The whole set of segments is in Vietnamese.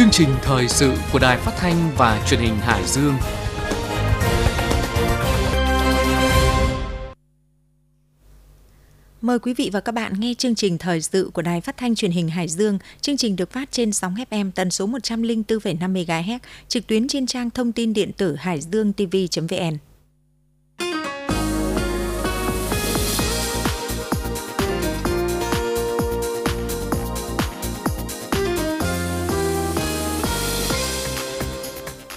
Chương trình thời sự của Đài Phát thanh và Truyền hình Hải Dương. Mời quý vị và các bạn nghe chương trình thời sự của Đài Phát thanh Truyền hình Hải Dương. Chương trình được phát trên sóng FM tần số 104,5 MHz, trực tuyến trên trang thông tin điện tử hải dương tv.vn.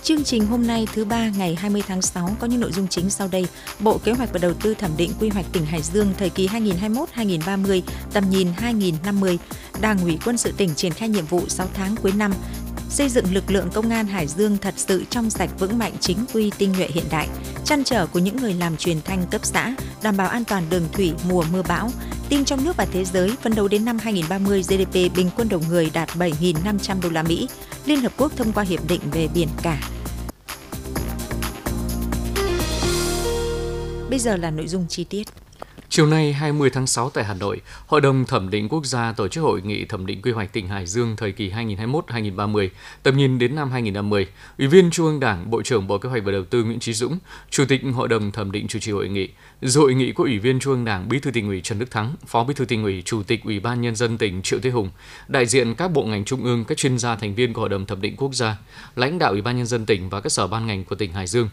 Chương trình hôm nay thứ ba ngày 20 tháng 6 có những nội dung chính sau đây. Bộ Kế hoạch và Đầu tư thẩm định quy hoạch tỉnh Hải Dương thời kỳ 2021-2030, tầm nhìn 2050. Đảng ủy quân sự tỉnh triển khai nhiệm vụ 6 tháng cuối năm, xây dựng lực lượng công an Hải Dương thật sự trong sạch vững mạnh chính quy tinh nhuệ hiện đại, chăn trở của những người làm truyền thanh cấp xã, đảm bảo an toàn đường thủy mùa mưa bão, tin trong nước và thế giới phấn đấu đến năm 2030 GDP bình quân đầu người đạt 7.500 đô la Mỹ. Liên Hợp Quốc thông qua hiệp định về biển cả. Bây giờ là nội dung chi tiết. Chiều nay 20 tháng 6 tại Hà Nội, Hội đồng Thẩm định Quốc gia tổ chức hội nghị thẩm định quy hoạch tỉnh Hải Dương thời kỳ 2021-2030, tầm nhìn đến năm 2050. Ủy viên Trung ương Đảng, Bộ trưởng Bộ Kế hoạch và Đầu tư Nguyễn Chí Dũng, Chủ tịch Hội đồng Thẩm định chủ trì hội nghị. Dự hội nghị có Ủy viên Trung ương Đảng, Bí thư tỉnh ủy Trần Đức Thắng, Phó Bí thư tỉnh ủy, Chủ tịch Ủy ban nhân dân tỉnh Triệu Thế Hùng, đại diện các bộ ngành trung ương, các chuyên gia thành viên của Hội đồng Thẩm định Quốc gia, lãnh đạo Ủy ban nhân dân tỉnh và các sở ban ngành của tỉnh Hải Dương.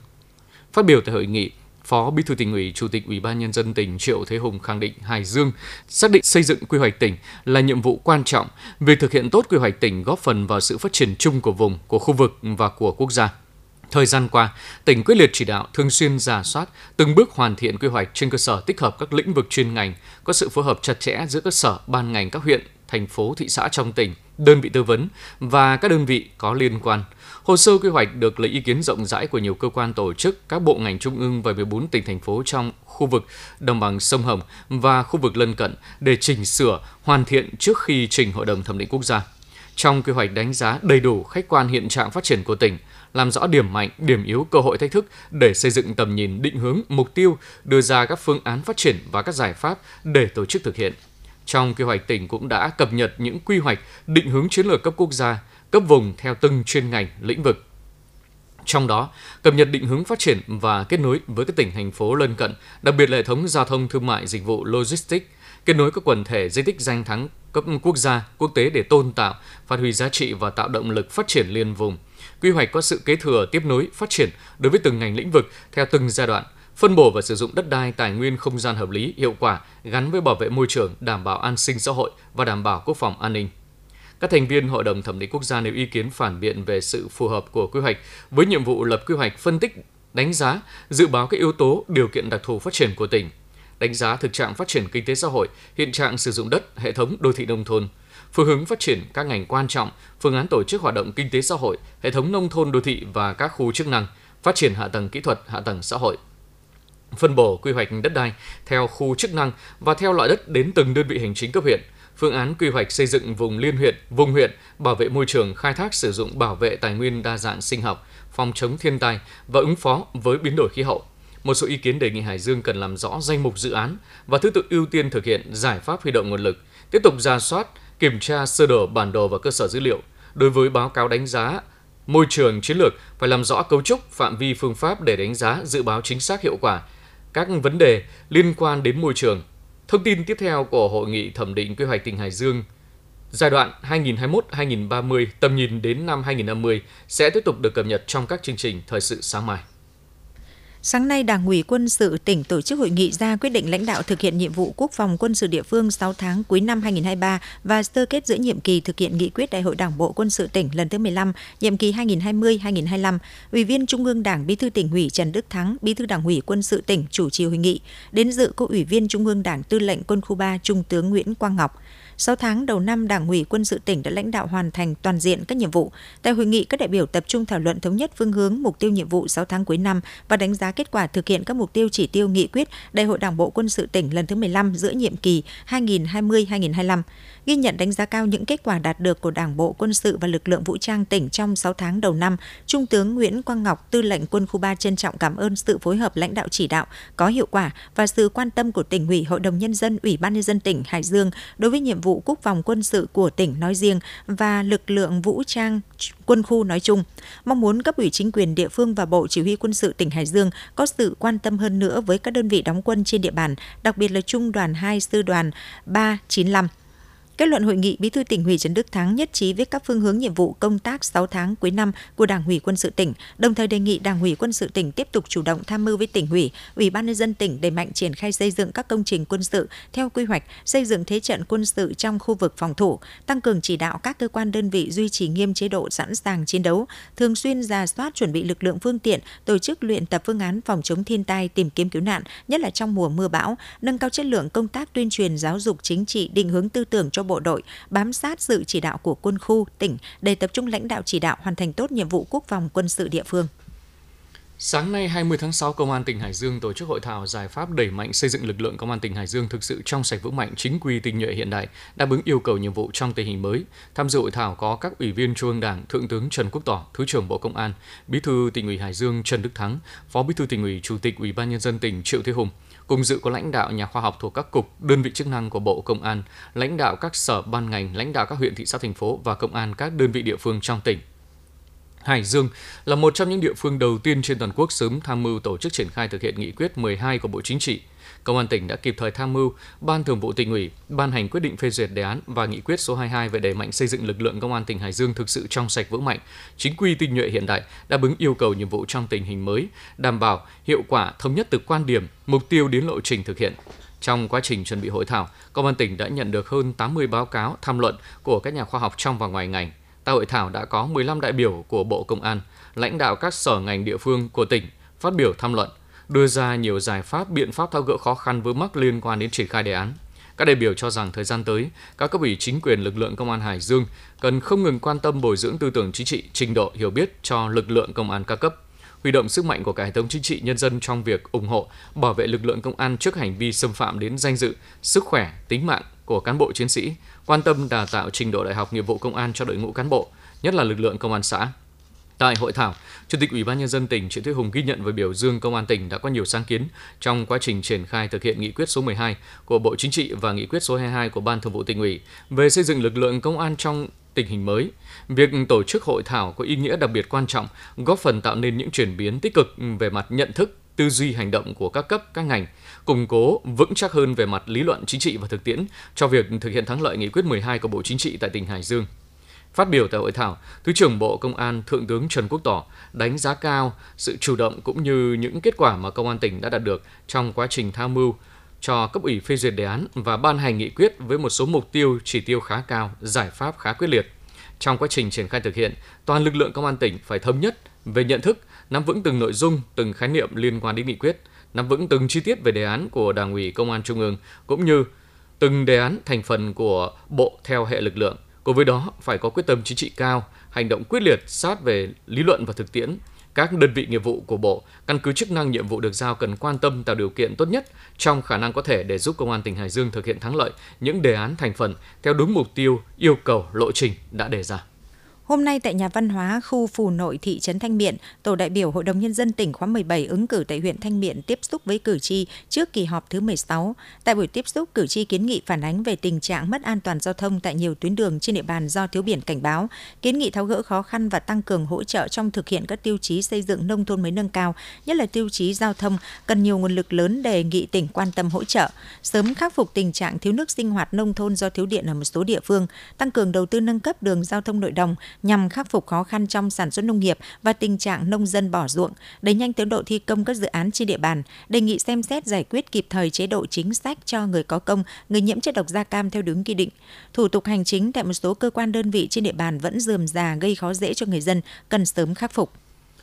Phát biểu tại hội nghị, Phó Bí thư tỉnh ủy, Chủ tịch Ủy ban nhân dân tỉnh Triệu Thế Hùng khẳng định Hải Dương xác định xây dựng quy hoạch tỉnh là nhiệm vụ quan trọng. Việc thực hiện tốt quy hoạch tỉnh góp phần vào sự phát triển chung của vùng, của khu vực và của quốc gia. Thời gian qua, tỉnh quyết liệt chỉ đạo thường xuyên giả soát, từng bước hoàn thiện quy hoạch trên cơ sở tích hợp các lĩnh vực chuyên ngành, có sự phối hợp chặt chẽ giữa các sở, ban ngành các huyện, thành phố, thị xã trong tỉnh, đơn vị tư vấn và các đơn vị có liên quan – Hồ sơ quy hoạch được lấy ý kiến rộng rãi của nhiều cơ quan tổ chức, các bộ ngành trung ương và 14 tỉnh thành phố trong khu vực đồng bằng sông Hồng và khu vực lân cận để chỉnh sửa, hoàn thiện trước khi trình Hội đồng thẩm định quốc gia. Trong quy hoạch đánh giá đầy đủ khách quan hiện trạng phát triển của tỉnh, làm rõ điểm mạnh, điểm yếu, cơ hội thách thức để xây dựng tầm nhìn, định hướng, mục tiêu, đưa ra các phương án phát triển và các giải pháp để tổ chức thực hiện. Trong quy hoạch tỉnh cũng đã cập nhật những quy hoạch, định hướng chiến lược cấp quốc gia, cấp vùng theo từng chuyên ngành, lĩnh vực. Trong đó, cập nhật định hướng phát triển và kết nối với các tỉnh, thành phố lân cận, đặc biệt là hệ thống giao thông thương mại dịch vụ logistics, kết nối các quần thể di tích danh thắng cấp quốc gia, quốc tế để tôn tạo, phát huy giá trị và tạo động lực phát triển liên vùng. Quy hoạch có sự kế thừa tiếp nối phát triển đối với từng ngành lĩnh vực theo từng giai đoạn, phân bổ và sử dụng đất đai tài nguyên không gian hợp lý, hiệu quả gắn với bảo vệ môi trường, đảm bảo an sinh xã hội và đảm bảo quốc phòng an ninh. Các thành viên Hội đồng Thẩm định Quốc gia nêu ý kiến phản biện về sự phù hợp của quy hoạch với nhiệm vụ lập quy hoạch phân tích, đánh giá, dự báo các yếu tố, điều kiện đặc thù phát triển của tỉnh, đánh giá thực trạng phát triển kinh tế xã hội, hiện trạng sử dụng đất, hệ thống đô thị nông thôn, phương hướng phát triển các ngành quan trọng, phương án tổ chức hoạt động kinh tế xã hội, hệ thống nông thôn đô thị và các khu chức năng, phát triển hạ tầng kỹ thuật, hạ tầng xã hội. Phân bổ quy hoạch đất đai theo khu chức năng và theo loại đất đến từng đơn vị hành chính cấp huyện – phương án quy hoạch xây dựng vùng liên huyện, vùng huyện, bảo vệ môi trường, khai thác sử dụng bảo vệ tài nguyên đa dạng sinh học, phòng chống thiên tai và ứng phó với biến đổi khí hậu. Một số ý kiến đề nghị Hải Dương cần làm rõ danh mục dự án và thứ tự ưu tiên thực hiện giải pháp huy động nguồn lực, tiếp tục ra soát, kiểm tra sơ đồ bản đồ và cơ sở dữ liệu. Đối với báo cáo đánh giá môi trường chiến lược phải làm rõ cấu trúc, phạm vi phương pháp để đánh giá dự báo chính xác hiệu quả các vấn đề liên quan đến môi trường, Thông tin tiếp theo của Hội nghị thẩm định quy hoạch tỉnh Hải Dương giai đoạn 2021-2030 tầm nhìn đến năm 2050 sẽ tiếp tục được cập nhật trong các chương trình thời sự sáng mai. Sáng nay, Đảng ủy quân sự tỉnh tổ chức hội nghị ra quyết định lãnh đạo thực hiện nhiệm vụ quốc phòng quân sự địa phương 6 tháng cuối năm 2023 và sơ kết giữa nhiệm kỳ thực hiện nghị quyết Đại hội Đảng bộ quân sự tỉnh lần thứ 15, nhiệm kỳ 2020-2025. Ủy viên Trung ương Đảng Bí thư tỉnh ủy Trần Đức Thắng, Bí thư Đảng ủy quân sự tỉnh chủ trì hội nghị. Đến dự có Ủy viên Trung ương Đảng Tư lệnh Quân khu 3 Trung tướng Nguyễn Quang Ngọc. 6 tháng đầu năm, Đảng ủy quân sự tỉnh đã lãnh đạo hoàn thành toàn diện các nhiệm vụ. Tại hội nghị, các đại biểu tập trung thảo luận thống nhất phương hướng, mục tiêu nhiệm vụ 6 tháng cuối năm và đánh giá kết quả thực hiện các mục tiêu chỉ tiêu nghị quyết Đại hội Đảng bộ quân sự tỉnh lần thứ 15 giữa nhiệm kỳ 2020-2025 ghi nhận đánh giá cao những kết quả đạt được của Đảng bộ quân sự và lực lượng vũ trang tỉnh trong 6 tháng đầu năm, Trung tướng Nguyễn Quang Ngọc, Tư lệnh Quân khu 3 trân trọng cảm ơn sự phối hợp lãnh đạo chỉ đạo có hiệu quả và sự quan tâm của tỉnh ủy, Hội đồng nhân dân, Ủy ban nhân dân tỉnh Hải Dương đối với nhiệm vụ vụ quốc phòng quân sự của tỉnh nói riêng và lực lượng vũ trang quân khu nói chung. Mong muốn cấp ủy chính quyền địa phương và Bộ Chỉ huy quân sự tỉnh Hải Dương có sự quan tâm hơn nữa với các đơn vị đóng quân trên địa bàn, đặc biệt là Trung đoàn 2 Sư đoàn 395 Kết luận hội nghị, Bí thư tỉnh ủy Trần Đức Thắng nhất trí với các phương hướng nhiệm vụ công tác 6 tháng cuối năm của Đảng ủy quân sự tỉnh, đồng thời đề nghị Đảng ủy quân sự tỉnh tiếp tục chủ động tham mưu với tỉnh ủy, Ủy ban nhân dân tỉnh đẩy mạnh triển khai xây dựng các công trình quân sự theo quy hoạch, xây dựng thế trận quân sự trong khu vực phòng thủ, tăng cường chỉ đạo các cơ quan đơn vị duy trì nghiêm chế độ sẵn sàng chiến đấu, thường xuyên ra soát chuẩn bị lực lượng phương tiện, tổ chức luyện tập phương án phòng chống thiên tai, tìm kiếm cứu nạn, nhất là trong mùa mưa bão, nâng cao chất lượng công tác tuyên truyền giáo dục chính trị, định hướng tư tưởng cho bộ đội, bám sát sự chỉ đạo của quân khu, tỉnh để tập trung lãnh đạo chỉ đạo hoàn thành tốt nhiệm vụ quốc phòng quân sự địa phương. Sáng nay 20 tháng 6, Công an tỉnh Hải Dương tổ chức hội thảo giải pháp đẩy mạnh xây dựng lực lượng Công an tỉnh Hải Dương thực sự trong sạch vững mạnh, chính quy, tinh nhuệ hiện đại, đáp ứng yêu cầu nhiệm vụ trong tình hình mới. Tham dự hội thảo có các ủy viên Trung ương Đảng, Thượng tướng Trần Quốc Tỏ, Thứ trưởng Bộ Công an, Bí thư tỉnh ủy Hải Dương Trần Đức Thắng, Phó Bí thư tỉnh ủy, Chủ tịch Ủy ban nhân dân tỉnh Triệu Thế Hùng, Cùng dự có lãnh đạo nhà khoa học thuộc các cục, đơn vị chức năng của Bộ Công an, lãnh đạo các sở ban ngành, lãnh đạo các huyện, thị xã, thành phố và công an các đơn vị địa phương trong tỉnh. Hải Dương là một trong những địa phương đầu tiên trên toàn quốc sớm tham mưu tổ chức triển khai thực hiện nghị quyết 12 của Bộ Chính trị Công an tỉnh đã kịp thời tham mưu Ban Thường vụ tỉnh ủy ban hành quyết định phê duyệt đề án và nghị quyết số 22 về đẩy mạnh xây dựng lực lượng công an tỉnh Hải Dương thực sự trong sạch vững mạnh, chính quy tinh nhuệ hiện đại, đáp ứng yêu cầu nhiệm vụ trong tình hình mới, đảm bảo hiệu quả thống nhất từ quan điểm, mục tiêu đến lộ trình thực hiện. Trong quá trình chuẩn bị hội thảo, Công an tỉnh đã nhận được hơn 80 báo cáo tham luận của các nhà khoa học trong và ngoài ngành. Tại hội thảo đã có 15 đại biểu của Bộ Công an, lãnh đạo các sở ngành địa phương của tỉnh phát biểu tham luận, đưa ra nhiều giải pháp, biện pháp tháo gỡ khó khăn vướng mắc liên quan đến triển khai đề án. Các đại biểu cho rằng thời gian tới, các cấp ủy chính quyền lực lượng công an Hải Dương cần không ngừng quan tâm bồi dưỡng tư tưởng chính trị, trình độ hiểu biết cho lực lượng công an các cấp, huy động sức mạnh của cả hệ thống chính trị nhân dân trong việc ủng hộ, bảo vệ lực lượng công an trước hành vi xâm phạm đến danh dự, sức khỏe, tính mạng của cán bộ chiến sĩ, quan tâm đào tạo trình độ đại học nghiệp vụ công an cho đội ngũ cán bộ, nhất là lực lượng công an xã. Tại hội thảo, Chủ tịch Ủy ban nhân dân tỉnh Triệu Thế Hùng ghi nhận và biểu dương công an tỉnh đã có nhiều sáng kiến trong quá trình triển khai thực hiện nghị quyết số 12 của Bộ Chính trị và nghị quyết số 22 của Ban Thường vụ tỉnh ủy về xây dựng lực lượng công an trong tình hình mới. Việc tổ chức hội thảo có ý nghĩa đặc biệt quan trọng, góp phần tạo nên những chuyển biến tích cực về mặt nhận thức, tư duy hành động của các cấp, các ngành, củng cố vững chắc hơn về mặt lý luận chính trị và thực tiễn cho việc thực hiện thắng lợi nghị quyết 12 của Bộ Chính trị tại tỉnh Hải Dương. Phát biểu tại hội thảo, Thứ trưởng Bộ Công an Thượng tướng Trần Quốc Tỏ đánh giá cao sự chủ động cũng như những kết quả mà Công an tỉnh đã đạt được trong quá trình tham mưu cho cấp ủy phê duyệt đề án và ban hành nghị quyết với một số mục tiêu chỉ tiêu khá cao, giải pháp khá quyết liệt. Trong quá trình triển khai thực hiện, toàn lực lượng công an tỉnh phải thống nhất về nhận thức, nắm vững từng nội dung, từng khái niệm liên quan đến nghị quyết, nắm vững từng chi tiết về đề án của Đảng ủy Công an Trung ương cũng như từng đề án thành phần của bộ theo hệ lực lượng Cùng với đó, phải có quyết tâm chính trị cao, hành động quyết liệt sát về lý luận và thực tiễn. Các đơn vị nghiệp vụ của Bộ, căn cứ chức năng nhiệm vụ được giao cần quan tâm tạo điều kiện tốt nhất trong khả năng có thể để giúp Công an tỉnh Hải Dương thực hiện thắng lợi những đề án thành phần theo đúng mục tiêu, yêu cầu, lộ trình đã đề ra. Hôm nay tại nhà văn hóa khu Phù Nội thị trấn Thanh Miện, tổ đại biểu Hội đồng nhân dân tỉnh khóa 17 ứng cử tại huyện Thanh Miện tiếp xúc với cử tri trước kỳ họp thứ 16. Tại buổi tiếp xúc, cử tri kiến nghị phản ánh về tình trạng mất an toàn giao thông tại nhiều tuyến đường trên địa bàn do thiếu biển cảnh báo, kiến nghị tháo gỡ khó khăn và tăng cường hỗ trợ trong thực hiện các tiêu chí xây dựng nông thôn mới nâng cao, nhất là tiêu chí giao thông cần nhiều nguồn lực lớn đề nghị tỉnh quan tâm hỗ trợ, sớm khắc phục tình trạng thiếu nước sinh hoạt nông thôn do thiếu điện ở một số địa phương, tăng cường đầu tư nâng cấp đường giao thông nội đồng, nhằm khắc phục khó khăn trong sản xuất nông nghiệp và tình trạng nông dân bỏ ruộng, đẩy nhanh tiến độ thi công các dự án trên địa bàn, đề nghị xem xét giải quyết kịp thời chế độ chính sách cho người có công, người nhiễm chất độc da cam theo đúng quy định. Thủ tục hành chính tại một số cơ quan đơn vị trên địa bàn vẫn dườm già gây khó dễ cho người dân, cần sớm khắc phục.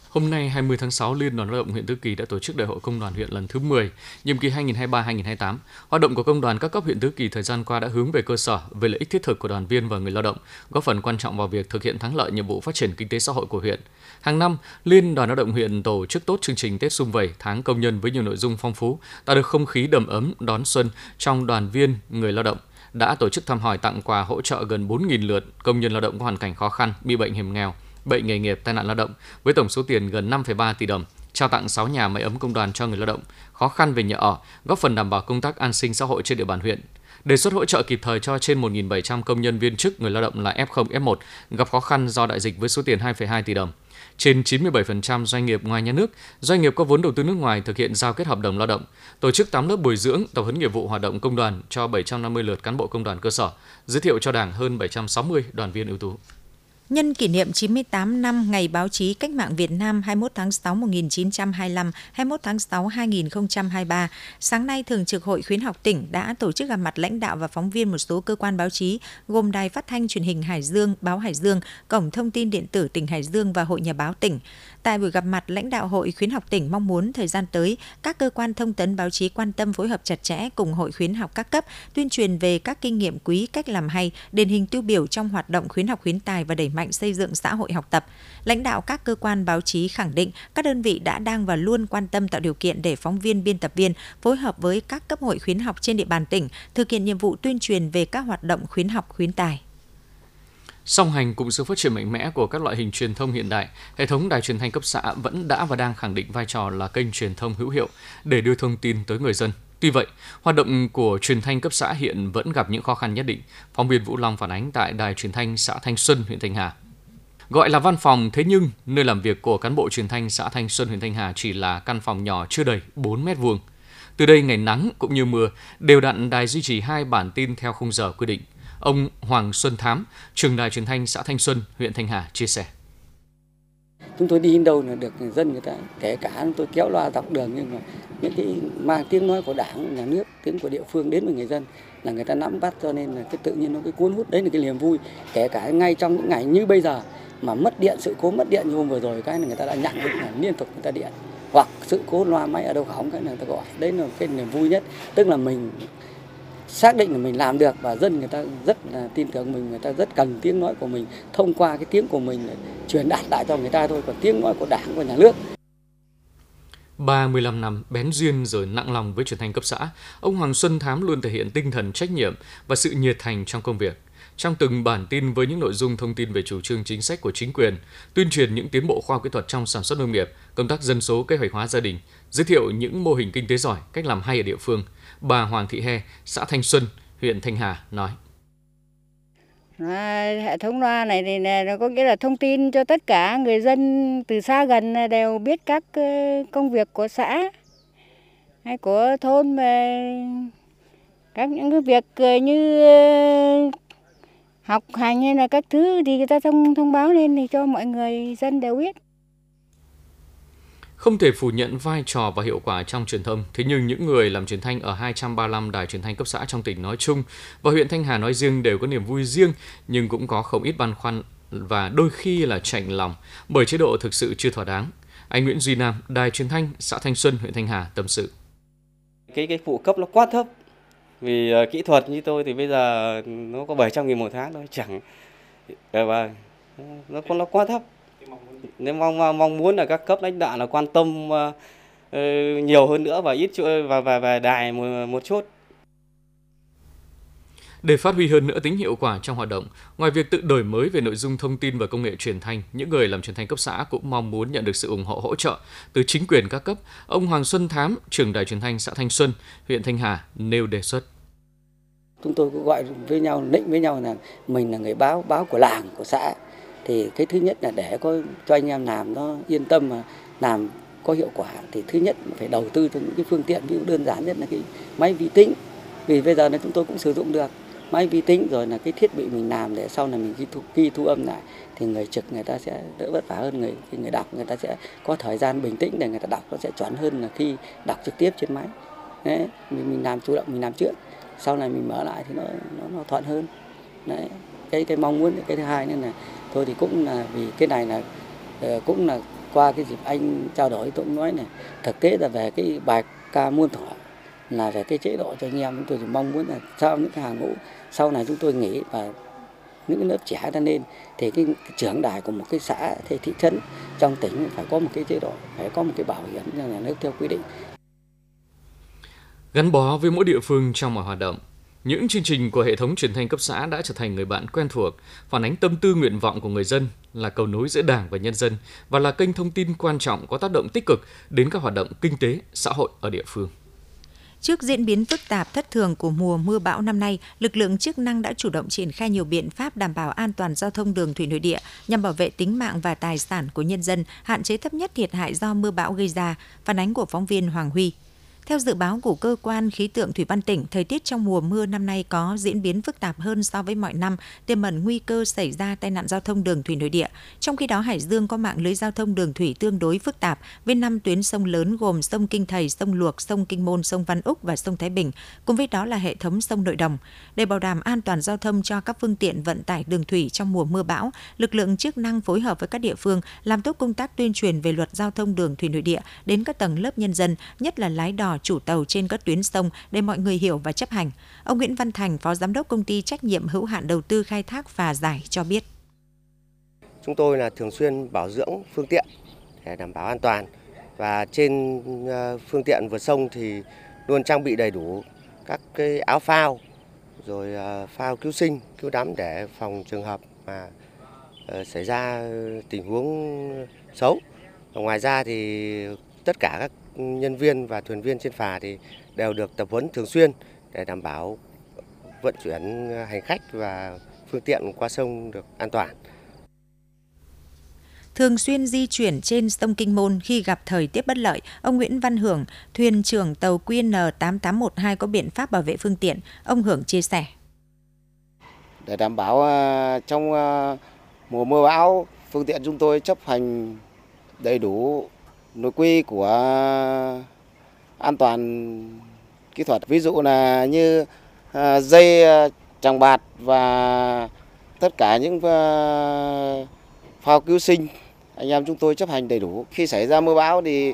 Hôm nay 20 tháng 6, Liên đoàn Lao động huyện Tứ Kỳ đã tổ chức Đại hội Công đoàn huyện lần thứ 10, nhiệm kỳ 2023-2028. Hoạt động của công đoàn các cấp huyện Tứ Kỳ thời gian qua đã hướng về cơ sở, về lợi ích thiết thực của đoàn viên và người lao động, góp phần quan trọng vào việc thực hiện thắng lợi nhiệm vụ phát triển kinh tế xã hội của huyện. Hàng năm, Liên đoàn Lao động huyện tổ chức tốt chương trình Tết Xung Vầy, tháng công nhân với nhiều nội dung phong phú, tạo được không khí đầm ấm đón xuân trong đoàn viên, người lao động đã tổ chức thăm hỏi tặng quà hỗ trợ gần 4.000 lượt công nhân lao động có hoàn cảnh khó khăn, bị bệnh hiểm nghèo, bệnh nghề nghiệp tai nạn lao động với tổng số tiền gần 5,3 tỷ đồng, trao tặng 6 nhà máy ấm công đoàn cho người lao động khó khăn về nhà ở, góp phần đảm bảo công tác an sinh xã hội trên địa bàn huyện. đề xuất hỗ trợ kịp thời cho trên 1.700 công nhân viên chức người lao động là F0, F1 gặp khó khăn do đại dịch với số tiền 2,2 tỷ đồng. Trên 97% doanh nghiệp ngoài nhà nước, doanh nghiệp có vốn đầu tư nước ngoài thực hiện giao kết hợp đồng lao động, tổ chức 8 lớp bồi dưỡng, tập huấn nghiệp vụ hoạt động công đoàn cho 750 lượt cán bộ công đoàn cơ sở, giới thiệu cho Đảng hơn 760 đoàn viên ưu tú. Nhân kỷ niệm 98 năm Ngày báo chí Cách mạng Việt Nam 21 tháng 6 1925, 21 tháng 6 2023, sáng nay Thường trực Hội khuyến học tỉnh đã tổ chức gặp mặt lãnh đạo và phóng viên một số cơ quan báo chí gồm Đài Phát thanh Truyền hình Hải Dương, Báo Hải Dương, Cổng Thông tin Điện tử tỉnh Hải Dương và Hội Nhà báo tỉnh. Tại buổi gặp mặt, lãnh đạo Hội khuyến học tỉnh mong muốn thời gian tới, các cơ quan thông tấn báo chí quan tâm phối hợp chặt chẽ cùng Hội khuyến học các cấp, tuyên truyền về các kinh nghiệm quý, cách làm hay, điển hình tiêu biểu trong hoạt động khuyến học khuyến tài và đẩy mạnh xây dựng xã hội học tập. Lãnh đạo các cơ quan báo chí khẳng định các đơn vị đã đang và luôn quan tâm tạo điều kiện để phóng viên, biên tập viên phối hợp với các cấp hội khuyến học trên địa bàn tỉnh thực hiện nhiệm vụ tuyên truyền về các hoạt động khuyến học khuyến tài. Song hành cùng sự phát triển mạnh mẽ của các loại hình truyền thông hiện đại, hệ thống đài truyền thanh cấp xã vẫn đã và đang khẳng định vai trò là kênh truyền thông hữu hiệu để đưa thông tin tới người dân. Tuy vậy, hoạt động của truyền thanh cấp xã hiện vẫn gặp những khó khăn nhất định. Phóng viên Vũ Long phản ánh tại đài truyền thanh xã Thanh Xuân, huyện Thanh Hà. Gọi là văn phòng, thế nhưng nơi làm việc của cán bộ truyền thanh xã Thanh Xuân, huyện Thanh Hà chỉ là căn phòng nhỏ chưa đầy 4 mét vuông. Từ đây ngày nắng cũng như mưa, đều đặn đài duy trì hai bản tin theo khung giờ quy định. Ông Hoàng Xuân Thám, trường đài truyền thanh xã Thanh Xuân, huyện Thanh Hà chia sẻ. Chúng tôi đi đến đâu là được dân người ta, kể cả chúng tôi kéo loa dọc đường nhưng mà những cái mang tiếng nói của đảng, nhà nước, tiếng của địa phương đến với người dân là người ta nắm bắt cho nên là cái tự nhiên nó cái cuốn hút. Đấy là cái niềm vui kể cả ngay trong những ngày như bây giờ mà mất điện sự cố mất điện như hôm vừa rồi cái là người ta đã nhận được là liên tục người ta điện. Hoặc sự cố loa máy ở đâu hỏng cái là người ta gọi. Đấy là cái niềm vui nhất tức là mình xác định là mình làm được và dân người ta rất là tin tưởng mình người ta rất cần tiếng nói của mình thông qua cái tiếng của mình truyền đạt lại cho người ta thôi còn tiếng nói của đảng của nhà nước 35 năm bén duyên rồi nặng lòng với truyền thanh cấp xã, ông Hoàng Xuân Thám luôn thể hiện tinh thần trách nhiệm và sự nhiệt thành trong công việc. Trong từng bản tin với những nội dung thông tin về chủ trương chính sách của chính quyền, tuyên truyền những tiến bộ khoa học kỹ thuật trong sản xuất nông nghiệp, công tác dân số kế hoạch hóa gia đình, giới thiệu những mô hình kinh tế giỏi, cách làm hay ở địa phương, bà Hoàng Thị He, xã Thanh Xuân, huyện Thanh Hà nói. À, hệ thống loa này thì nó có nghĩa là thông tin cho tất cả người dân từ xa gần đều biết các ờ, công việc của xã hay của thôn về các những cái việc ờ, như ờ, học hành hay là các thứ thì người ta thông thông báo lên thì cho mọi người dân đều biết. Không thể phủ nhận vai trò và hiệu quả trong truyền thông, thế nhưng những người làm truyền thanh ở 235 đài truyền thanh cấp xã trong tỉnh nói chung và huyện Thanh Hà nói riêng đều có niềm vui riêng nhưng cũng có không ít băn khoăn và đôi khi là chạnh lòng bởi chế độ thực sự chưa thỏa đáng. Anh Nguyễn Duy Nam, đài truyền thanh xã Thanh Xuân, huyện Thanh Hà tâm sự. Cái cái phụ cấp nó quá thấp. Vì uh, kỹ thuật như tôi thì bây giờ nó có 700 nghìn một tháng thôi, chẳng ờ, và nó nó quá thấp nên mong mong muốn là các cấp lãnh đạo là quan tâm uh, nhiều hơn nữa và ít và và và đài một, một chút. Để phát huy hơn nữa tính hiệu quả trong hoạt động, ngoài việc tự đổi mới về nội dung thông tin và công nghệ truyền thanh, những người làm truyền thanh cấp xã cũng mong muốn nhận được sự ủng hộ hỗ trợ từ chính quyền các cấp. Ông Hoàng Xuân Thám, trưởng đài truyền thanh xã Thanh Xuân, huyện Thanh Hà nêu đề xuất. Chúng tôi cũng gọi với nhau, định với nhau là mình là người báo, báo của làng, của xã thì cái thứ nhất là để có cho anh em làm nó yên tâm mà làm có hiệu quả thì thứ nhất phải đầu tư cho những cái phương tiện ví dụ đơn giản nhất là cái máy vi tính. Vì bây giờ là chúng tôi cũng sử dụng được máy vi tính rồi là cái thiết bị mình làm để sau này mình ghi thu, ghi thu âm lại thì người trực người ta sẽ đỡ vất vả hơn người khi người đọc người ta sẽ có thời gian bình tĩnh để người ta đọc nó sẽ chuẩn hơn là khi đọc trực tiếp trên máy. Đấy mình mình làm chủ động mình làm trước sau này mình mở lại thì nó nó, nó thuận hơn. Đấy cái cái mong muốn cái thứ hai nữa là tôi thì cũng là vì cái này là ờ, cũng là qua cái dịp anh trao đổi, tôi cũng nói này, thực tế là về cái bài ca muôn thuở là về cái chế độ cho anh em, chúng tôi thì mong muốn là sau những cái hàng ngũ, sau này chúng tôi nghỉ và những lớp trẻ ta nên thì cái trưởng đài của một cái xã thì thị trấn trong tỉnh phải có một cái chế độ, phải có một cái bảo hiểm cho nhà nước theo quy định. Gắn bó với mỗi địa phương trong mọi hoạt động những chương trình của hệ thống truyền thanh cấp xã đã trở thành người bạn quen thuộc, phản ánh tâm tư nguyện vọng của người dân, là cầu nối giữa Đảng và nhân dân và là kênh thông tin quan trọng có tác động tích cực đến các hoạt động kinh tế, xã hội ở địa phương. Trước diễn biến phức tạp thất thường của mùa mưa bão năm nay, lực lượng chức năng đã chủ động triển khai nhiều biện pháp đảm bảo an toàn giao thông đường thủy nội địa nhằm bảo vệ tính mạng và tài sản của nhân dân, hạn chế thấp nhất thiệt hại do mưa bão gây ra. Phản ánh của phóng viên Hoàng Huy. Theo dự báo của cơ quan khí tượng thủy văn tỉnh, thời tiết trong mùa mưa năm nay có diễn biến phức tạp hơn so với mọi năm, tiềm ẩn nguy cơ xảy ra tai nạn giao thông đường thủy nội địa. Trong khi đó, Hải Dương có mạng lưới giao thông đường thủy tương đối phức tạp với năm tuyến sông lớn gồm sông Kinh Thầy, sông Luộc, sông Kinh Môn, sông Văn Úc và sông Thái Bình, cùng với đó là hệ thống sông nội đồng. Để bảo đảm an toàn giao thông cho các phương tiện vận tải đường thủy trong mùa mưa bão, lực lượng chức năng phối hợp với các địa phương làm tốt công tác tuyên truyền về luật giao thông đường thủy nội địa đến các tầng lớp nhân dân, nhất là lái đò chủ tàu trên các tuyến sông để mọi người hiểu và chấp hành. Ông Nguyễn Văn Thành, Phó Giám đốc Công ty Trách nhiệm hữu hạn đầu tư khai thác và giải cho biết. Chúng tôi là thường xuyên bảo dưỡng phương tiện để đảm bảo an toàn và trên ờ, phương tiện vượt sông thì luôn trang bị đầy đủ các cái áo phao rồi ờ, phao cứu sinh, cứu đắm để phòng trường hợp mà ờ, xảy ra tình huống xấu. Ngoài ra thì tất cả các nhân viên và thuyền viên trên phà thì đều được tập huấn thường xuyên để đảm bảo vận chuyển hành khách và phương tiện qua sông được an toàn. Thường xuyên di chuyển trên sông Kinh Môn khi gặp thời tiết bất lợi, ông Nguyễn Văn Hưởng, thuyền trưởng tàu QN8812 có biện pháp bảo vệ phương tiện. Ông Hưởng chia sẻ. Để đảm bảo à, trong à, mùa mưa bão, phương tiện chúng tôi chấp hành đầy đủ nội quy của an toàn kỹ thuật, ví dụ là như à, dây à, tràng bạt và tất cả những à, phao cứu sinh, anh em chúng tôi chấp hành đầy đủ khi xảy ra mưa bão thì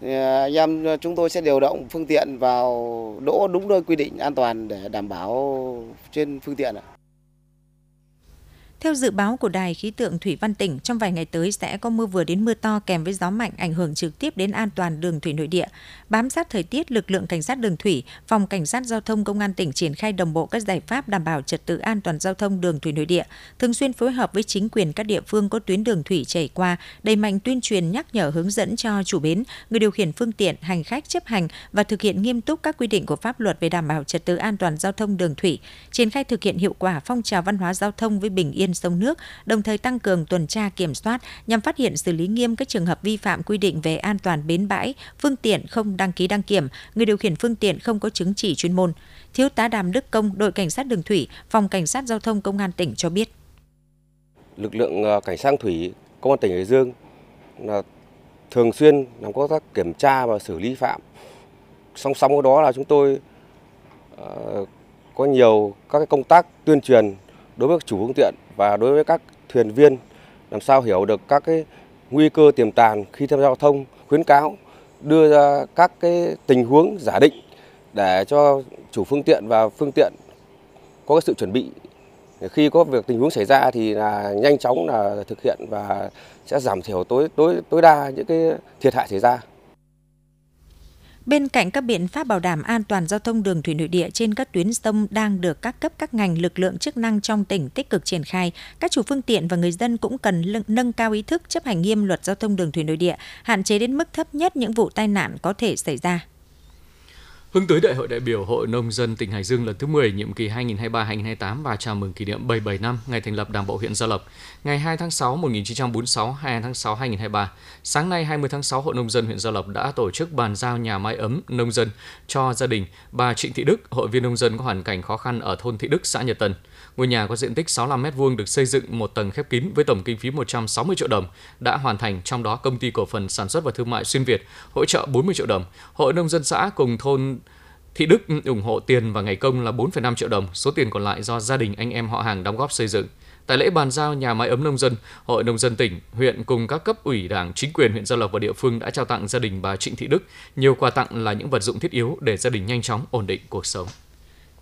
anh em chúng tôi sẽ điều động phương tiện vào đỗ đúng nơi quy định an toàn để đảm bảo trên phương tiện ạ. Theo dự báo của Đài khí tượng Thủy văn tỉnh, trong vài ngày tới sẽ có mưa vừa đến mưa to kèm với gió mạnh ảnh hưởng trực tiếp đến an toàn đường thủy nội địa. Bám sát thời tiết, lực lượng cảnh sát đường thủy, phòng cảnh sát giao thông công an tỉnh triển khai đồng bộ các giải pháp đảm bảo trật tự an toàn giao thông đường thủy nội địa, thường xuyên phối hợp với chính quyền các địa phương có tuyến đường thủy chảy qua, đẩy mạnh tuyên truyền nhắc nhở hướng dẫn cho chủ bến, người điều khiển phương tiện, hành khách chấp hành và thực hiện nghiêm túc các quy định của pháp luật về đảm bảo trật tự an toàn giao thông đường thủy, triển khai thực hiện hiệu quả phong trào văn hóa giao thông với bình yên trên sông nước, đồng thời tăng cường tuần tra kiểm soát nhằm phát hiện xử lý nghiêm các trường hợp vi phạm quy định về an toàn bến bãi, phương tiện không đăng ký đăng kiểm, người điều khiển phương tiện không có chứng chỉ chuyên môn. Thiếu tá Đàm Đức Công, đội cảnh sát đường thủy, phòng cảnh sát giao thông công an tỉnh cho biết. Lực lượng ờ, cảnh sát thủy công an tỉnh Hải Dương là thường xuyên làm công tác kiểm tra và xử lý phạm. Song song với đó là chúng tôi ờ, có nhiều các công tác tuyên truyền đối với chủ phương tiện và đối với các thuyền viên làm sao hiểu được các cái nguy cơ tiềm tàng khi tham gia giao thông, khuyến cáo đưa ra các cái tình huống giả định để cho chủ phương tiện và phương tiện có cái sự chuẩn bị khi có việc tình huống xảy ra thì là nhanh chóng là thực hiện và sẽ giảm thiểu tối tối tối đa những cái thiệt hại xảy ra. Bên cạnh các biện pháp bảo đảm an toàn giao thông đường thủy nội địa trên các tuyến sông đang được các cấp các ngành lực lượng chức năng trong tỉnh tích cực triển khai, các chủ phương tiện và người dân cũng cần nâng cao ý thức chấp hành nghiêm luật giao thông đường thủy nội địa, hạn chế đến mức thấp nhất những vụ tai nạn có thể xảy ra. Hướng tới Đại hội đại biểu Hội Nông dân tỉnh Hải Dương lần thứ 10, nhiệm kỳ 2023-2028 và chào mừng kỷ niệm 77 năm ngày thành lập Đảng bộ huyện Gia Lộc, ngày 2 tháng 6 1946, 2 tháng 6 2023. Sáng nay 20 tháng 6, Hội Nông dân huyện Gia Lộc đã tổ chức bàn giao nhà mái ấm nông dân cho gia đình bà Trịnh Thị Đức, hội viên nông dân có hoàn cảnh khó khăn ở thôn Thị Đức, xã Nhật Tân. Ngôi nhà có diện tích 65 m2 được xây dựng một tầng khép kín với tổng kinh phí 160 triệu đồng đã hoàn thành, trong đó công ty cổ phần sản xuất và thương mại xuyên Việt hỗ trợ 40 triệu đồng. Hội nông dân xã cùng thôn Thị Đức ủng hộ tiền và ngày công là 4,5 triệu đồng, số tiền còn lại do gia đình anh em họ hàng đóng góp xây dựng. Tại lễ bàn giao nhà máy ấm nông dân, Hội nông dân tỉnh, huyện cùng các cấp ủy Đảng, chính quyền huyện Gia Lộc và địa phương đã trao tặng gia đình bà Trịnh Thị Đức nhiều quà tặng là những vật dụng thiết yếu để gia đình nhanh chóng ổn định cuộc sống.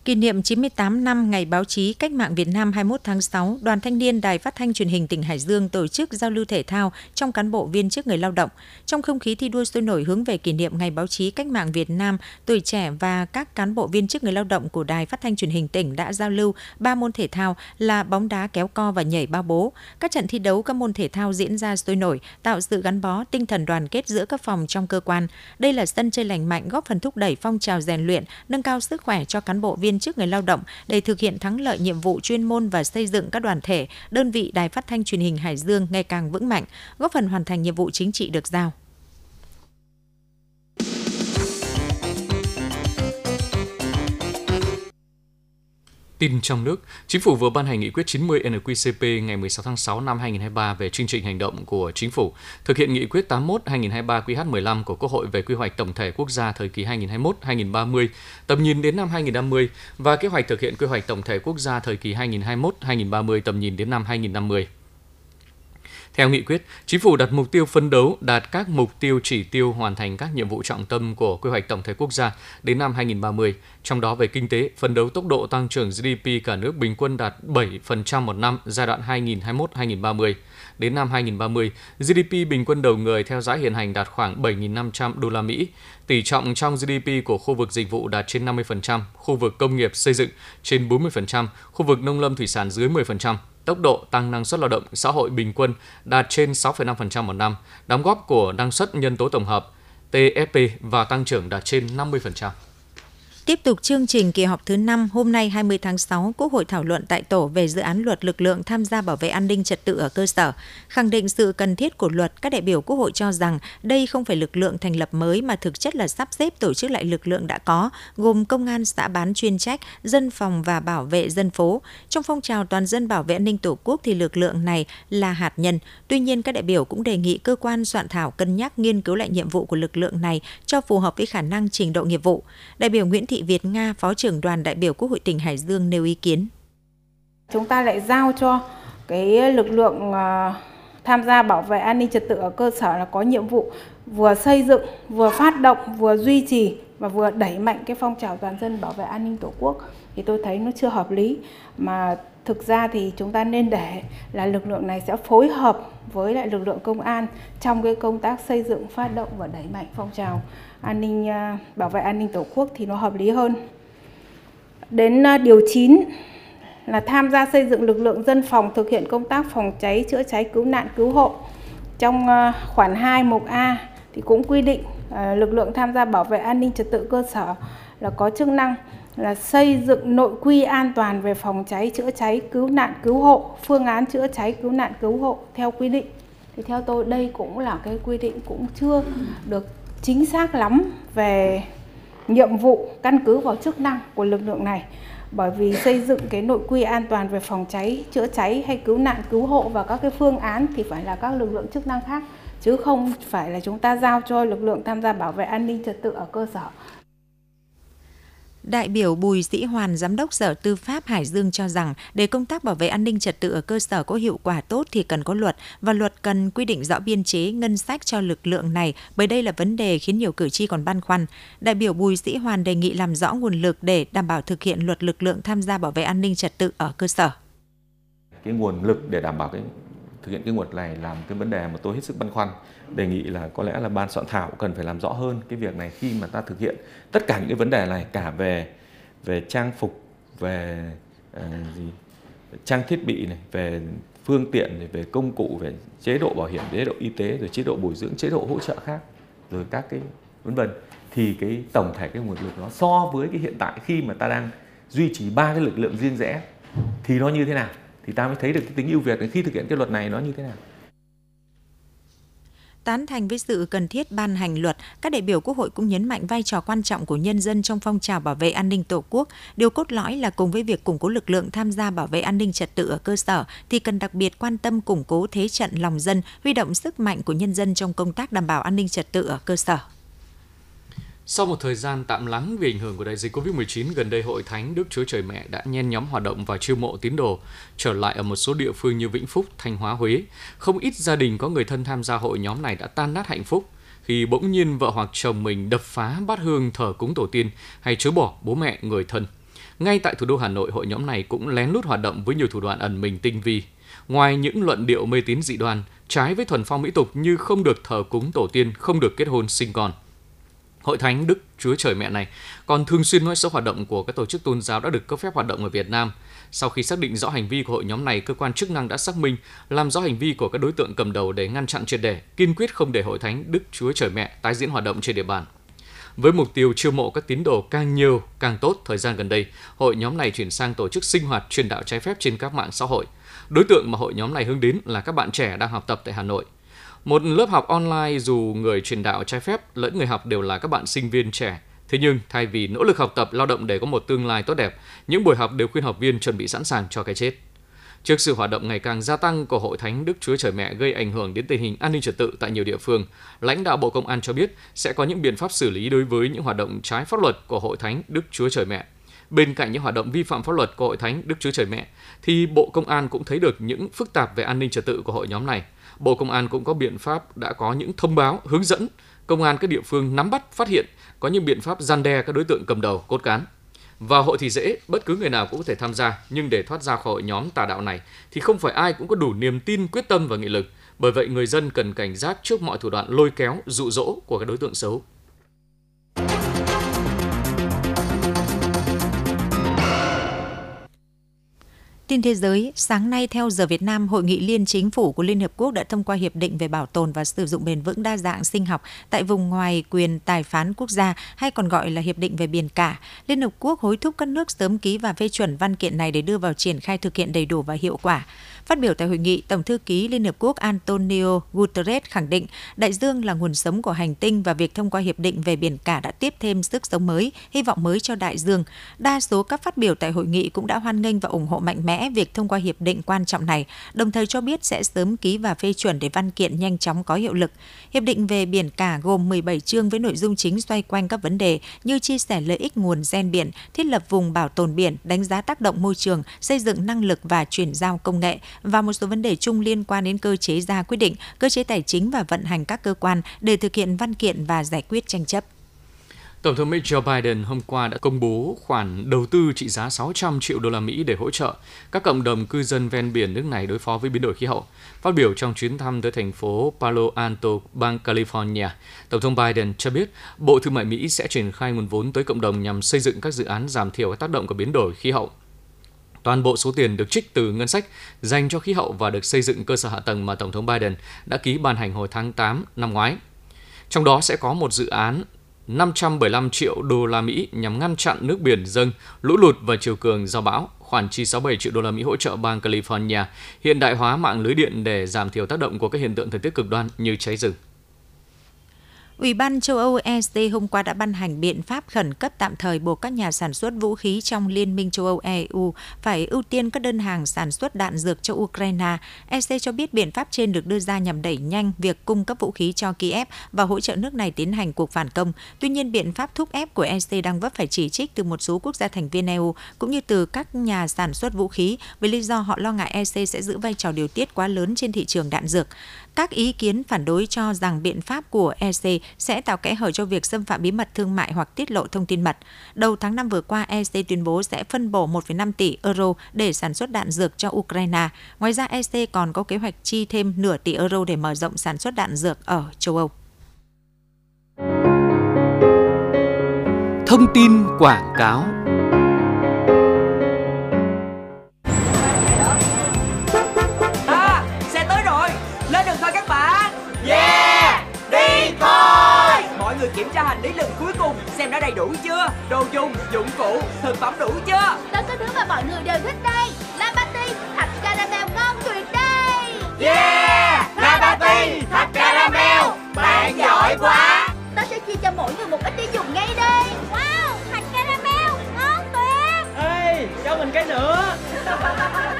Kỷ niệm 98 năm Ngày báo chí Cách mạng Việt Nam 21 tháng 6, Đoàn Thanh niên Đài Phát thanh Truyền hình tỉnh Hải Dương tổ chức giao lưu thể thao trong cán bộ viên chức người lao động. Trong không khí thi đua sôi nổi hướng về kỷ niệm Ngày báo chí Cách mạng Việt Nam, tuổi trẻ và các cán bộ viên chức người lao động của Đài Phát thanh Truyền hình tỉnh đã giao lưu ba môn thể thao là bóng đá kéo co và nhảy bao bố. Các trận thi đấu các môn thể thao diễn ra sôi nổi, tạo sự gắn bó, tinh thần đoàn kết giữa các phòng trong cơ quan. Đây là sân chơi lành mạnh góp phần thúc đẩy phong trào rèn luyện, nâng cao sức khỏe cho cán bộ viên chức người lao động để thực hiện thắng lợi nhiệm vụ chuyên môn và xây dựng các đoàn thể, đơn vị đài phát thanh truyền hình Hải Dương ngày càng vững mạnh, góp phần hoàn thành nhiệm vụ chính trị được giao. Tin trong nước, Chính phủ vừa ban hành nghị quyết 90 NQCP ngày 16 tháng 6 năm 2023 về chương trình hành động của Chính phủ, thực hiện nghị quyết 81 2023 QH15 của Quốc hội về quy hoạch tổng thể quốc gia thời kỳ 2021-2030, tầm nhìn đến năm 2050 và kế hoạch thực hiện quy hoạch tổng thể quốc gia thời kỳ 2021-2030 tầm nhìn đến năm 2050. Theo nghị quyết, Chính phủ đặt mục tiêu phấn đấu đạt các mục tiêu chỉ tiêu hoàn thành các nhiệm vụ trọng tâm của quy hoạch tổng thể quốc gia đến năm 2030, trong đó về kinh tế, phấn đấu tốc độ tăng trưởng GDP cả nước bình quân đạt 7% một năm giai đoạn 2021-2030. Đến năm 2030, GDP bình quân đầu người theo giá hiện hành đạt khoảng 7.500 đô la Mỹ. Tỷ trọng trong GDP của khu vực dịch vụ đạt trên 50%, khu vực công nghiệp xây dựng trên 40%, khu vực nông lâm thủy sản dưới 10%, tốc độ tăng năng suất lao động xã hội bình quân đạt trên 6,5% một năm, đóng góp của năng suất nhân tố tổng hợp TFP và tăng trưởng đạt trên 50%. Tiếp tục chương trình kỳ họp thứ 5, hôm nay 20 tháng 6, Quốc hội thảo luận tại tổ về dự án luật lực lượng tham gia bảo vệ an ninh trật tự ở cơ sở. Khẳng định sự cần thiết của luật, các đại biểu Quốc hội cho rằng đây không phải lực lượng thành lập mới mà thực chất là sắp xếp tổ chức lại lực lượng đã có, gồm công an xã bán chuyên trách, dân phòng và bảo vệ dân phố. Trong phong trào toàn dân bảo vệ an ninh Tổ quốc thì lực lượng này là hạt nhân. Tuy nhiên, các đại biểu cũng đề nghị cơ quan soạn thảo cân nhắc nghiên cứu lại nhiệm vụ của lực lượng này cho phù hợp với khả năng trình độ nghiệp vụ. Đại biểu Nguyễn Thị Việt Nga, Phó trưởng đoàn đại biểu Quốc hội tỉnh Hải Dương nêu ý kiến. Chúng ta lại giao cho cái lực lượng ờ, tham gia bảo vệ an ninh trật tự ở cơ sở là có nhiệm vụ vừa xây dựng, vừa phát động, vừa duy trì và vừa đẩy mạnh cái phong trào toàn dân bảo vệ an ninh Tổ quốc. Thì tôi thấy nó chưa hợp lý. Mà thực ra thì chúng ta nên để là lực lượng này sẽ phối hợp với lại lực lượng công an trong cái công tác xây dựng, phát động và đẩy mạnh phong trào an ninh à, bảo vệ an ninh tổ quốc thì nó hợp lý hơn. Đến à, điều 9 là tham gia xây dựng lực lượng dân phòng thực hiện công tác phòng cháy, chữa cháy, cứu nạn, cứu hộ. Trong à, khoản 2 mục A thì cũng quy định lực lượng tham gia bảo vệ an ninh trật tự cơ sở là có chức năng là xây dựng nội quy an toàn về phòng cháy, chữa cháy, cứu nạn, cứu hộ, phương án chữa cháy, cứu nạn, cứu hộ theo quy định. Thì theo tôi đây cũng là cái quy định cũng chưa được chính xác lắm về nhiệm vụ căn cứ vào chức năng của lực lượng này bởi vì xây dựng cái nội quy an toàn về phòng cháy, chữa cháy hay cứu nạn, cứu hộ và các cái phương án thì phải là các lực lượng chức năng khác chứ không phải là chúng ta giao cho lực lượng tham gia bảo vệ an ninh trật tự ở cơ sở. Đại biểu Bùi Sĩ Hoàn, Giám đốc Sở Tư pháp Hải Dương cho rằng để công tác bảo vệ an ninh trật tự ở cơ sở có hiệu quả tốt thì cần có luật và luật cần quy định rõ biên chế ngân sách cho lực lượng này bởi đây là vấn đề khiến nhiều cử tri còn băn khoăn. Đại biểu Bùi Sĩ Hoàn đề nghị làm rõ nguồn lực để đảm bảo thực hiện luật lực lượng tham gia bảo vệ an ninh trật tự ở cơ sở. Cái nguồn lực để đảm bảo cái thực hiện cái nguồn này làm cái vấn đề mà tôi hết sức băn khoăn. Đề nghị là có lẽ là ban soạn thảo cần phải làm rõ hơn cái việc này khi mà ta thực hiện tất cả những cái vấn đề này cả về về trang phục về uh, gì trang thiết bị này về phương tiện này về công cụ về chế độ bảo hiểm chế độ y tế rồi chế độ bồi dưỡng chế độ hỗ trợ khác rồi các cái vân vân. Thì cái tổng thể cái nguồn lực nó so với cái hiện tại khi mà ta đang duy trì ba cái lực lượng riêng rẽ thì nó như thế nào? Thì ta mới thấy được cái tính ưu việt khi thực hiện cái luật này nó như thế nào tán thành với sự cần thiết ban hành luật, các đại biểu Quốc hội cũng nhấn mạnh vai trò quan trọng của nhân dân trong phong trào bảo vệ an ninh Tổ quốc. Điều cốt lõi là cùng với việc củng cố lực lượng tham gia bảo vệ an ninh trật tự ở cơ sở thì cần đặc biệt quan tâm củng cố thế trận lòng dân, huy động sức mạnh của nhân dân trong công tác đảm bảo an ninh trật tự ở cơ sở. Sau một thời gian tạm lắng vì ảnh hưởng của đại dịch Covid-19, gần đây Hội Thánh Đức Chúa Trời Mẹ đã nhen nhóm hoạt động và chiêu mộ tín đồ trở lại ở một số địa phương như Vĩnh Phúc, Thanh Hóa, Huế. Không ít gia đình có người thân tham gia hội nhóm này đã tan nát hạnh phúc khi bỗng nhiên vợ hoặc chồng mình đập phá bát hương thờ cúng tổ tiên hay chối bỏ bố mẹ người thân. Ngay tại thủ đô Hà Nội, hội nhóm này cũng lén lút hoạt động với nhiều thủ đoạn ẩn mình tinh vi. Ngoài những luận điệu mê tín dị đoan, trái với thuần phong mỹ tục như không được thờ cúng tổ tiên, không được kết hôn sinh con. Hội Thánh Đức Chúa Trời Mẹ này còn thường xuyên nói xấu hoạt động của các tổ chức tôn giáo đã được cấp phép hoạt động ở Việt Nam. Sau khi xác định rõ hành vi của hội nhóm này, cơ quan chức năng đã xác minh, làm rõ hành vi của các đối tượng cầm đầu để ngăn chặn triệt để, kiên quyết không để Hội Thánh Đức Chúa Trời Mẹ tái diễn hoạt động trên địa bàn. Với mục tiêu chiêu mộ các tín đồ càng nhiều càng tốt, thời gian gần đây, hội nhóm này chuyển sang tổ chức sinh hoạt truyền đạo trái phép trên các mạng xã hội. Đối tượng mà hội nhóm này hướng đến là các bạn trẻ đang học tập tại Hà Nội. Một lớp học online dù người truyền đạo trái phép lẫn người học đều là các bạn sinh viên trẻ. Thế nhưng, thay vì nỗ lực học tập lao động để có một tương lai tốt đẹp, những buổi học đều khuyên học viên chuẩn bị sẵn sàng cho cái chết. Trước sự hoạt động ngày càng gia tăng của Hội Thánh Đức Chúa Trời Mẹ gây ảnh hưởng đến tình hình an ninh trật tự tại nhiều địa phương, lãnh đạo Bộ Công an cho biết sẽ có những biện pháp xử lý đối với những hoạt động trái pháp luật của Hội Thánh Đức Chúa Trời Mẹ. Bên cạnh những hoạt động vi phạm pháp luật của Hội Thánh Đức Chúa Trời Mẹ, thì Bộ Công an cũng thấy được những phức tạp về an ninh trật tự của hội nhóm này. Bộ Công an cũng có biện pháp đã có những thông báo, hướng dẫn công an các địa phương nắm bắt, phát hiện có những biện pháp gian đe các đối tượng cầm đầu, cốt cán. Vào hội thì dễ, bất cứ người nào cũng có thể tham gia, nhưng để thoát ra khỏi hội nhóm tà đạo này thì không phải ai cũng có đủ niềm tin, quyết tâm và nghị lực. Bởi vậy người dân cần cảnh giác trước mọi thủ đoạn lôi kéo, dụ dỗ của các đối tượng xấu. Tin thế giới, sáng nay theo giờ Việt Nam, Hội nghị Liên Chính phủ của Liên Hợp Quốc đã thông qua Hiệp định về bảo tồn và sử dụng bền vững đa dạng sinh học tại vùng ngoài quyền tài phán quốc gia hay còn gọi là Hiệp định về biển cả. Liên Hợp Quốc hối thúc các nước sớm ký và phê chuẩn văn kiện này để đưa vào triển khai thực hiện đầy đủ và hiệu quả. Phát biểu tại hội nghị, Tổng thư ký Liên Hợp Quốc Antonio Guterres khẳng định đại dương là nguồn sống của hành tinh và việc thông qua hiệp định về biển cả đã tiếp thêm sức sống mới, hy vọng mới cho đại dương. Đa số các phát biểu tại hội nghị cũng đã hoan nghênh và ủng hộ mạnh mẽ việc thông qua hiệp định quan trọng này, đồng thời cho biết sẽ sớm ký và phê chuẩn để văn kiện nhanh chóng có hiệu lực. Hiệp định về biển cả gồm 17 chương với nội dung chính xoay quanh các vấn đề như chia sẻ lợi ích nguồn gen biển, thiết lập vùng bảo tồn biển, đánh giá tác động môi trường, xây dựng năng lực và chuyển giao công nghệ, và một số vấn đề chung liên quan đến cơ chế ra quyết định, cơ chế tài chính và vận hành các cơ quan để thực hiện văn kiện và giải quyết tranh chấp. Tổng thống Mỹ Joe Biden hôm qua đã công bố khoản đầu tư trị giá 600 triệu đô la Mỹ để hỗ trợ các cộng đồng cư dân ven biển nước này đối phó với biến đổi khí hậu. Phát biểu trong chuyến thăm tới thành phố Palo Alto, bang California, Tổng thống Biden cho biết Bộ Thương mại Mỹ sẽ triển khai nguồn vốn tới cộng đồng nhằm xây dựng các dự án giảm thiểu các tác động của biến đổi khí hậu Toàn bộ số tiền được trích từ ngân sách dành cho khí hậu và được xây dựng cơ sở hạ tầng mà Tổng thống Biden đã ký ban hành hồi tháng 8 năm ngoái. Trong đó sẽ có một dự án 575 triệu đô la Mỹ nhằm ngăn chặn nước biển dâng, lũ lụt và chiều cường do bão, khoản chi 67 triệu đô la Mỹ hỗ trợ bang California hiện đại hóa mạng lưới điện để giảm thiểu tác động của các hiện tượng thời tiết cực đoan như cháy rừng. Ủy ban châu Âu EC hôm qua đã ban hành biện pháp khẩn cấp tạm thời buộc các nhà sản xuất vũ khí trong Liên minh châu Âu EU phải ưu tiên các đơn hàng sản xuất đạn dược cho Ukraine. EC cho biết biện pháp trên được đưa ra nhằm đẩy nhanh việc cung cấp vũ khí cho Kiev và hỗ trợ nước này tiến hành cuộc phản công. Tuy nhiên, biện pháp thúc ép của EC đang vấp phải chỉ trích từ một số quốc gia thành viên EU cũng như từ các nhà sản xuất vũ khí với lý do họ lo ngại EC sẽ giữ vai trò điều tiết quá lớn trên thị trường đạn dược. Các ý kiến phản đối cho rằng biện pháp của EC sẽ tạo kẽ hở cho việc xâm phạm bí mật thương mại hoặc tiết lộ thông tin mật. Đầu tháng 5 vừa qua, EC tuyên bố sẽ phân bổ 1,5 tỷ euro để sản xuất đạn dược cho Ukraine. Ngoài ra, EC còn có kế hoạch chi thêm nửa tỷ euro để mở rộng sản xuất đạn dược ở châu Âu. Thông tin quảng cáo xem đã đầy đủ chưa? Đồ dùng dụng cụ thực phẩm đủ chưa? Tất cả thứ mà mọi người đều thích đây. La patty thạch caramel ngon tuyệt đây. Yeah! La patty thạch caramel. Bạn giỏi quá. Ta sẽ chia cho mỗi người một ít để dùng ngay đây. Wow thạch caramel ngon tuyệt. Ê cho mình cái nữa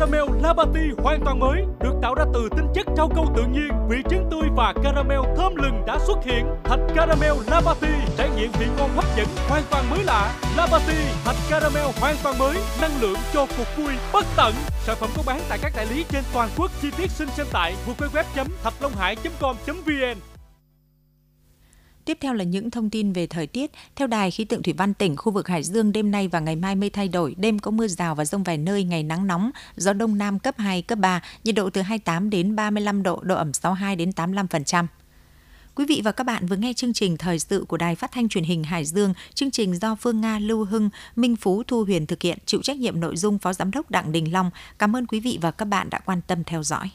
caramel Labati hoàn toàn mới được tạo ra từ tinh chất rau câu tự nhiên, vị trứng tươi và caramel thơm lừng đã xuất hiện. Thạch caramel Labati trải nghiệm vị ngon hấp dẫn hoàn toàn mới lạ. Labati thạch caramel hoàn toàn mới, năng lượng cho cuộc vui bất tận. Sản phẩm có bán tại các đại lý trên toàn quốc. Chi tiết xin xem tại www.thạchlonghai.com.vn. Tiếp theo là những thông tin về thời tiết. Theo Đài khí tượng thủy văn tỉnh, khu vực Hải Dương đêm nay và ngày mai mây thay đổi, đêm có mưa rào và rông vài nơi, ngày nắng nóng, gió đông nam cấp 2, cấp 3, nhiệt độ từ 28 đến 35 độ, độ ẩm 62 đến 85%. Quý vị và các bạn vừa nghe chương trình thời sự của Đài Phát thanh Truyền hình Hải Dương, chương trình do Phương Nga, Lưu Hưng, Minh Phú, Thu Huyền thực hiện, chịu trách nhiệm nội dung Phó Giám đốc Đặng Đình Long. Cảm ơn quý vị và các bạn đã quan tâm theo dõi.